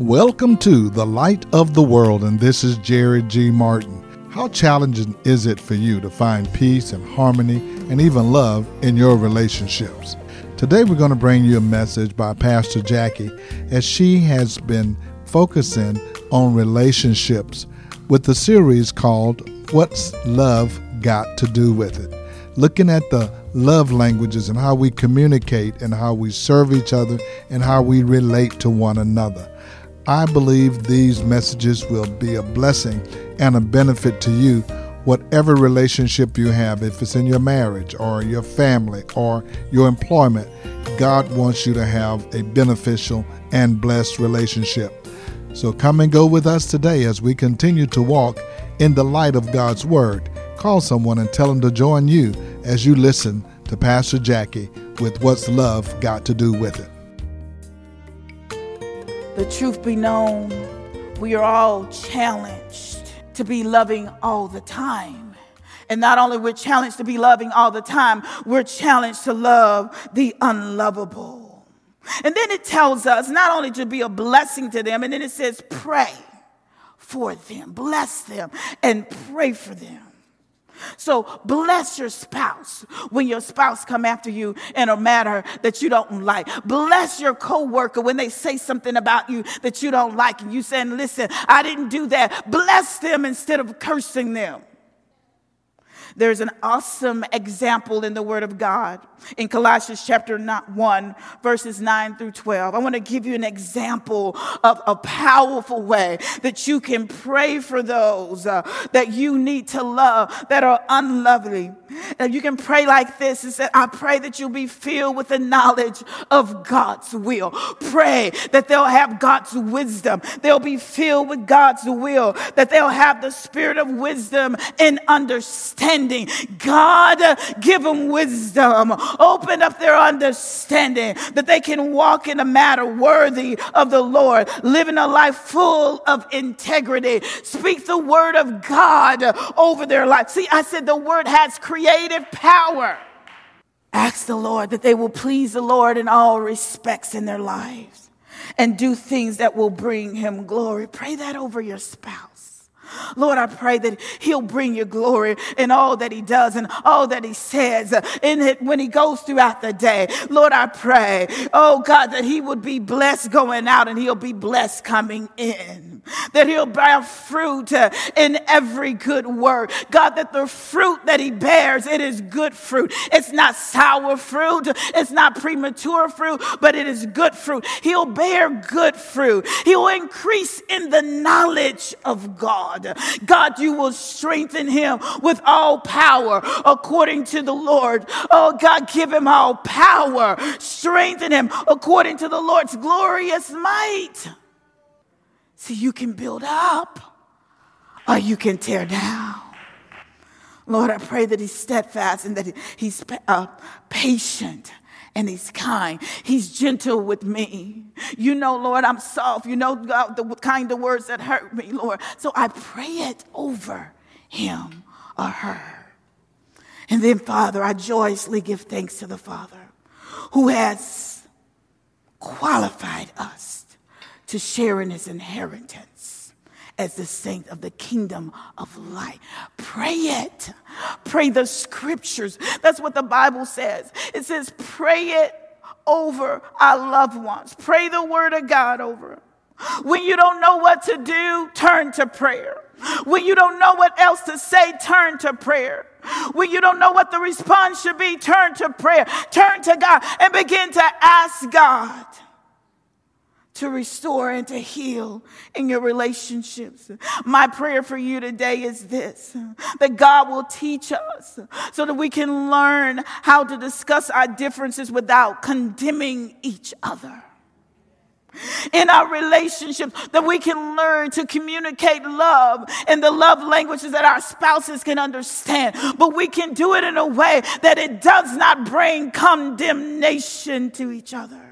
Welcome to the Light of the World, and this is Jerry G. Martin. How challenging is it for you to find peace and harmony and even love in your relationships? Today, we're going to bring you a message by Pastor Jackie as she has been focusing on relationships with the series called What's Love Got to Do with It? Looking at the love languages and how we communicate and how we serve each other and how we relate to one another. I believe these messages will be a blessing and a benefit to you, whatever relationship you have, if it's in your marriage or your family or your employment. God wants you to have a beneficial and blessed relationship. So come and go with us today as we continue to walk in the light of God's Word. Call someone and tell them to join you as you listen to Pastor Jackie with What's Love Got to Do with It the truth be known, we are all challenged to be loving all the time. And not only we're challenged to be loving all the time, we're challenged to love the unlovable. And then it tells us not only to be a blessing to them, and then it says pray for them, bless them, and pray for them. So bless your spouse when your spouse come after you in a matter that you don't like. Bless your coworker when they say something about you that you don't like and you saying, listen, I didn't do that. Bless them instead of cursing them. There's an awesome example in the Word of God in Colossians chapter 1, verses 9 through 12. I want to give you an example of a powerful way that you can pray for those uh, that you need to love that are unlovely. And you can pray like this and say, I pray that you'll be filled with the knowledge of God's will. Pray that they'll have God's wisdom. They'll be filled with God's will, that they'll have the spirit of wisdom and understanding. God, give them wisdom. Open up their understanding that they can walk in a matter worthy of the Lord, living a life full of integrity. Speak the word of God over their life. See, I said the word has creative power. Ask the Lord that they will please the Lord in all respects in their lives and do things that will bring him glory. Pray that over your spouse. Lord, I pray that he'll bring your glory in all that he does and all that he says in it when he goes throughout the day. Lord, I pray, oh God, that he would be blessed going out and he'll be blessed coming in. That he'll bear fruit in every good work. God, that the fruit that he bears, it is good fruit. It's not sour fruit. It's not premature fruit, but it is good fruit. He'll bear good fruit. He'll increase in the knowledge of God. God. God, you will strengthen him with all power according to the Lord. Oh, God, give him all power. Strengthen him according to the Lord's glorious might. See, you can build up or you can tear down. Lord, I pray that he's steadfast and that he's uh, patient and he's kind. He's gentle with me. You know, Lord, I'm soft. You know God, the kind of words that hurt me, Lord. So I pray it over him or her. And then, Father, I joyously give thanks to the Father who has qualified us to share in his inheritance as the saint of the kingdom of light. Pray it. Pray the scriptures. That's what the Bible says. It says, pray it over our loved ones. Pray the word of God over. When you don't know what to do, turn to prayer. When you don't know what else to say, turn to prayer. When you don't know what the response should be, turn to prayer. Turn to God and begin to ask God to restore and to heal in your relationships. My prayer for you today is this that God will teach us so that we can learn how to discuss our differences without condemning each other in our relationships that we can learn to communicate love in the love languages that our spouses can understand. But we can do it in a way that it does not bring condemnation to each other.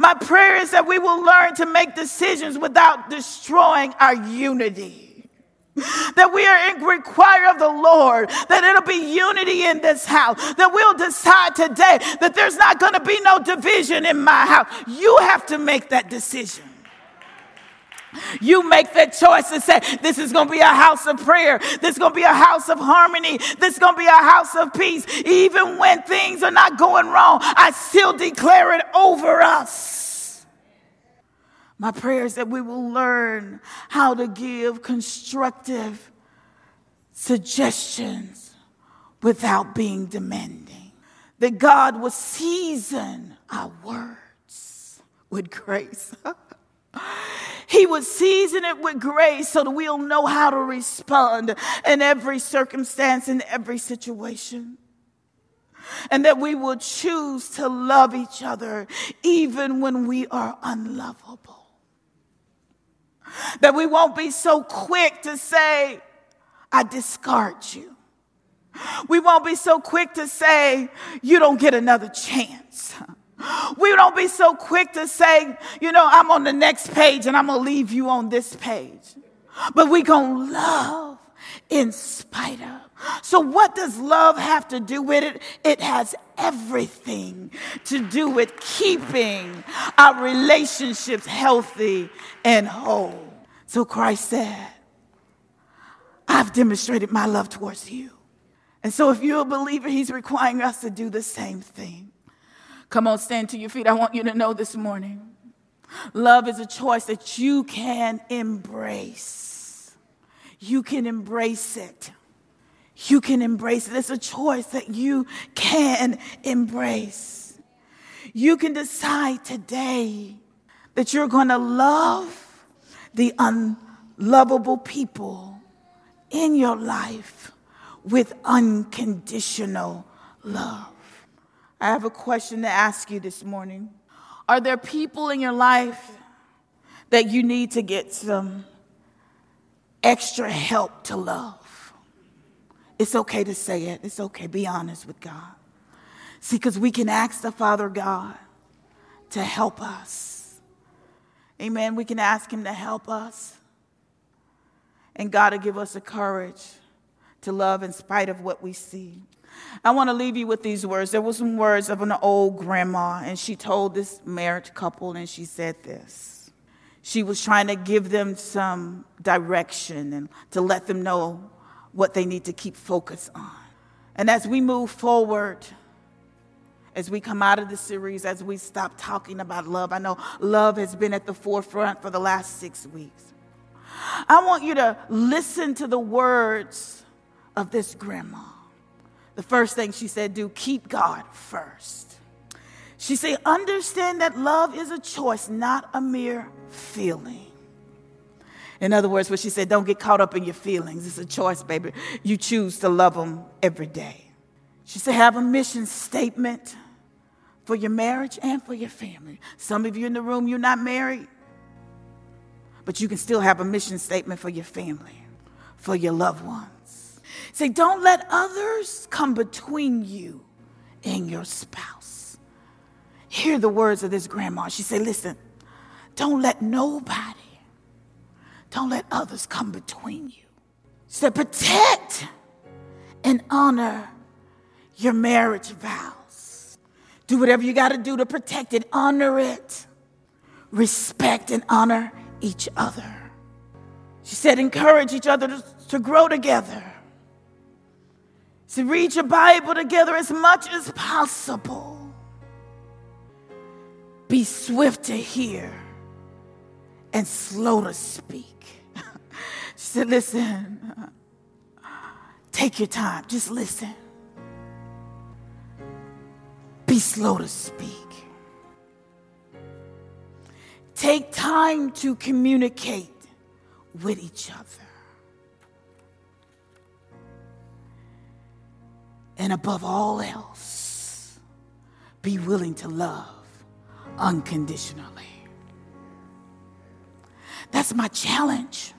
My prayer is that we will learn to make decisions without destroying our unity. That we are in require of the Lord, that it'll be unity in this house, that we'll decide today that there's not going to be no division in my house. You have to make that decision. You make that choice and say, This is going to be a house of prayer. This is going to be a house of harmony. This is going to be a house of peace. Even when things are not going wrong, I still declare it over us. My prayer is that we will learn how to give constructive suggestions without being demanding. That God will season our words with grace. He would season it with grace so that we'll know how to respond in every circumstance, in every situation. And that we will choose to love each other even when we are unlovable. That we won't be so quick to say, I discard you. We won't be so quick to say, you don't get another chance. We don't be so quick to say, you know, I'm on the next page and I'm going to leave you on this page. But we going to love in spite of. So, what does love have to do with it? It has everything to do with keeping our relationships healthy and whole. So, Christ said, I've demonstrated my love towards you. And so, if you're a believer, He's requiring us to do the same thing. Come on, stand to your feet. I want you to know this morning love is a choice that you can embrace. You can embrace it. You can embrace it. It's a choice that you can embrace. You can decide today that you're going to love the unlovable people in your life with unconditional love. I have a question to ask you this morning. Are there people in your life that you need to get some extra help to love? It's okay to say it. It's okay. Be honest with God. See, because we can ask the Father God to help us. Amen. We can ask Him to help us. And God will give us the courage to love in spite of what we see. I want to leave you with these words. There were some words of an old grandma, and she told this married couple, and she said this. She was trying to give them some direction and to let them know what they need to keep focus on. And as we move forward, as we come out of the series, as we stop talking about love, I know love has been at the forefront for the last six weeks. I want you to listen to the words of this grandma the first thing she said, do keep God first. She said, understand that love is a choice, not a mere feeling. In other words, what she said, don't get caught up in your feelings. It's a choice, baby. You choose to love them every day. She said, have a mission statement for your marriage and for your family. Some of you in the room, you're not married, but you can still have a mission statement for your family, for your loved ones. Say, don't let others come between you and your spouse. Hear the words of this grandma. She said, listen, don't let nobody, don't let others come between you. She said, protect and honor your marriage vows. Do whatever you got to do to protect it, honor it, respect and honor each other. She said, encourage each other to, to grow together to read your Bible together as much as possible. Be swift to hear and slow to speak. she said, Listen, take your time, just listen. Be slow to speak. Take time to communicate with each other. And above all else, be willing to love unconditionally. That's my challenge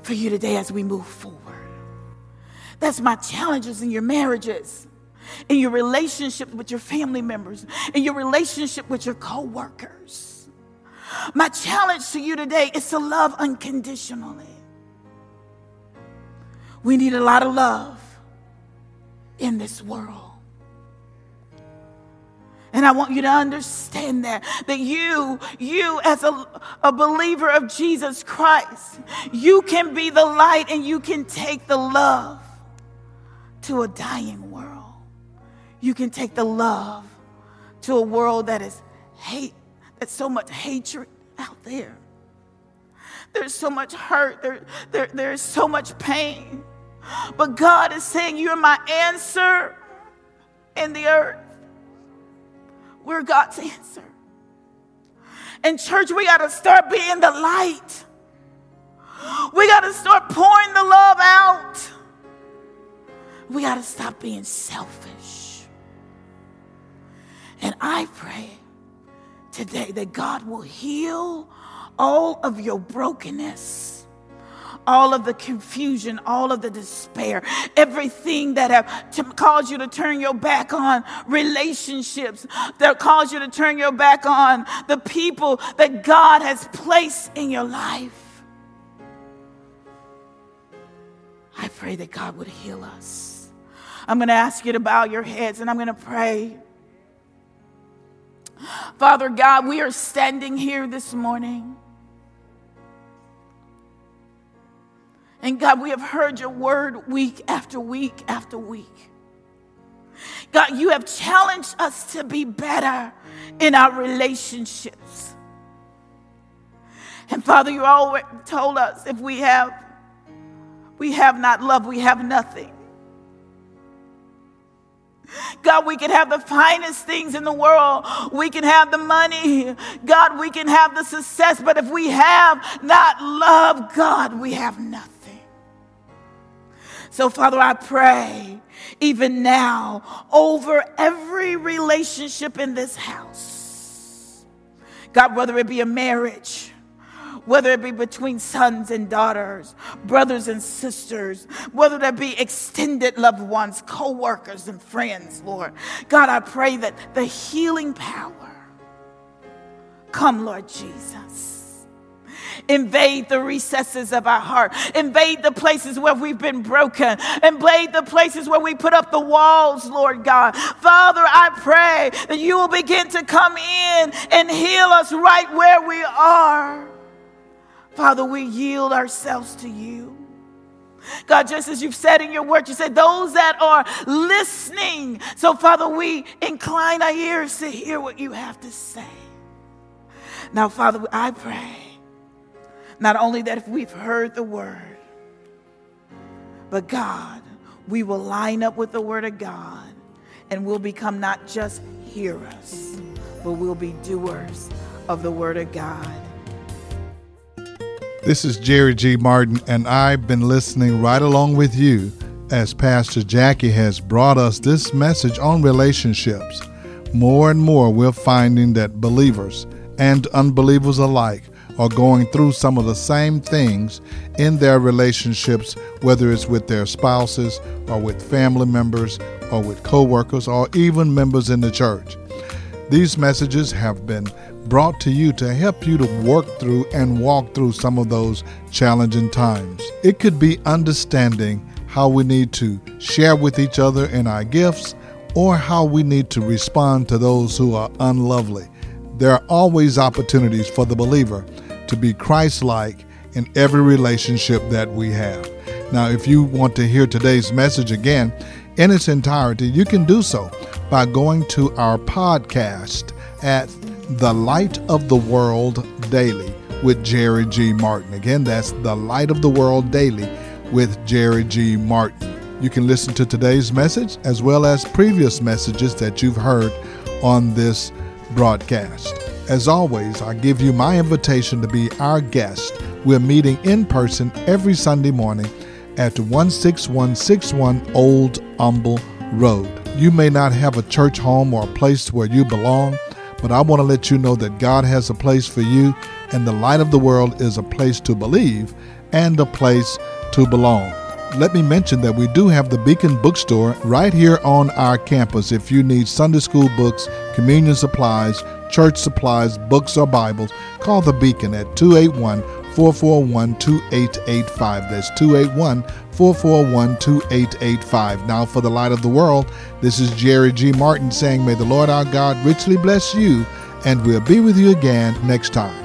for you today as we move forward. That's my challenges in your marriages, in your relationship with your family members, in your relationship with your co-workers. My challenge to you today is to love unconditionally. We need a lot of love in this world. And I want you to understand that, that you, you as a, a believer of Jesus Christ, you can be the light and you can take the love to a dying world. You can take the love to a world that is hate, that's so much hatred out there. There's so much hurt, there, there, there's so much pain. But God is saying, You're my answer in the earth. We're God's answer. And, church, we got to start being the light. We got to start pouring the love out. We got to stop being selfish. And I pray today that God will heal all of your brokenness, all of the confusion, all of the despair, everything that have caused you to turn your back on relationships, that caused you to turn your back on the people that God has placed in your life. I pray that God would heal us. I'm going to ask you to bow your heads and I'm going to pray. Father God, we are standing here this morning. And God, we have heard your word week after week after week. God, you have challenged us to be better in our relationships. And Father, you always told us if we have we have not love, we have nothing. God, we can have the finest things in the world. We can have the money. God, we can have the success. But if we have not love, God, we have nothing. So, Father, I pray even now over every relationship in this house. God, whether it be a marriage, whether it be between sons and daughters, brothers and sisters, whether that be extended loved ones, co workers and friends, Lord. God, I pray that the healing power come, Lord Jesus. Invade the recesses of our heart. Invade the places where we've been broken. Invade the places where we put up the walls, Lord God. Father, I pray that you will begin to come in and heal us right where we are. Father, we yield ourselves to you. God, just as you've said in your word, you said those that are listening. So, Father, we incline our ears to hear what you have to say. Now, Father, I pray not only that if we've heard the word, but God, we will line up with the word of God and we'll become not just hearers, but we'll be doers of the word of God. This is Jerry G. Martin, and I've been listening right along with you as Pastor Jackie has brought us this message on relationships. More and more, we're finding that believers and unbelievers alike are going through some of the same things in their relationships, whether it's with their spouses or with family members or with coworkers or even members in the church. These messages have been brought to you to help you to work through and walk through some of those challenging times. It could be understanding how we need to share with each other in our gifts or how we need to respond to those who are unlovely. There are always opportunities for the believer to be Christ like in every relationship that we have. Now, if you want to hear today's message again in its entirety, you can do so by going to our podcast at The Light of the World Daily with Jerry G. Martin. Again, that's The Light of the World Daily with Jerry G. Martin. You can listen to today's message as well as previous messages that you've heard on this broadcast. As always, I give you my invitation to be our guest. We're meeting in person every Sunday morning at 16161 Old Humble Road. You may not have a church home or a place where you belong, but I want to let you know that God has a place for you, and the light of the world is a place to believe and a place to belong. Let me mention that we do have the Beacon Bookstore right here on our campus if you need Sunday school books, communion supplies, church supplies, books, or Bibles. Call the Beacon at 281 441 2885. That's 281 441 2885. Now, for the light of the world, this is Jerry G. Martin saying, May the Lord our God richly bless you, and we'll be with you again next time.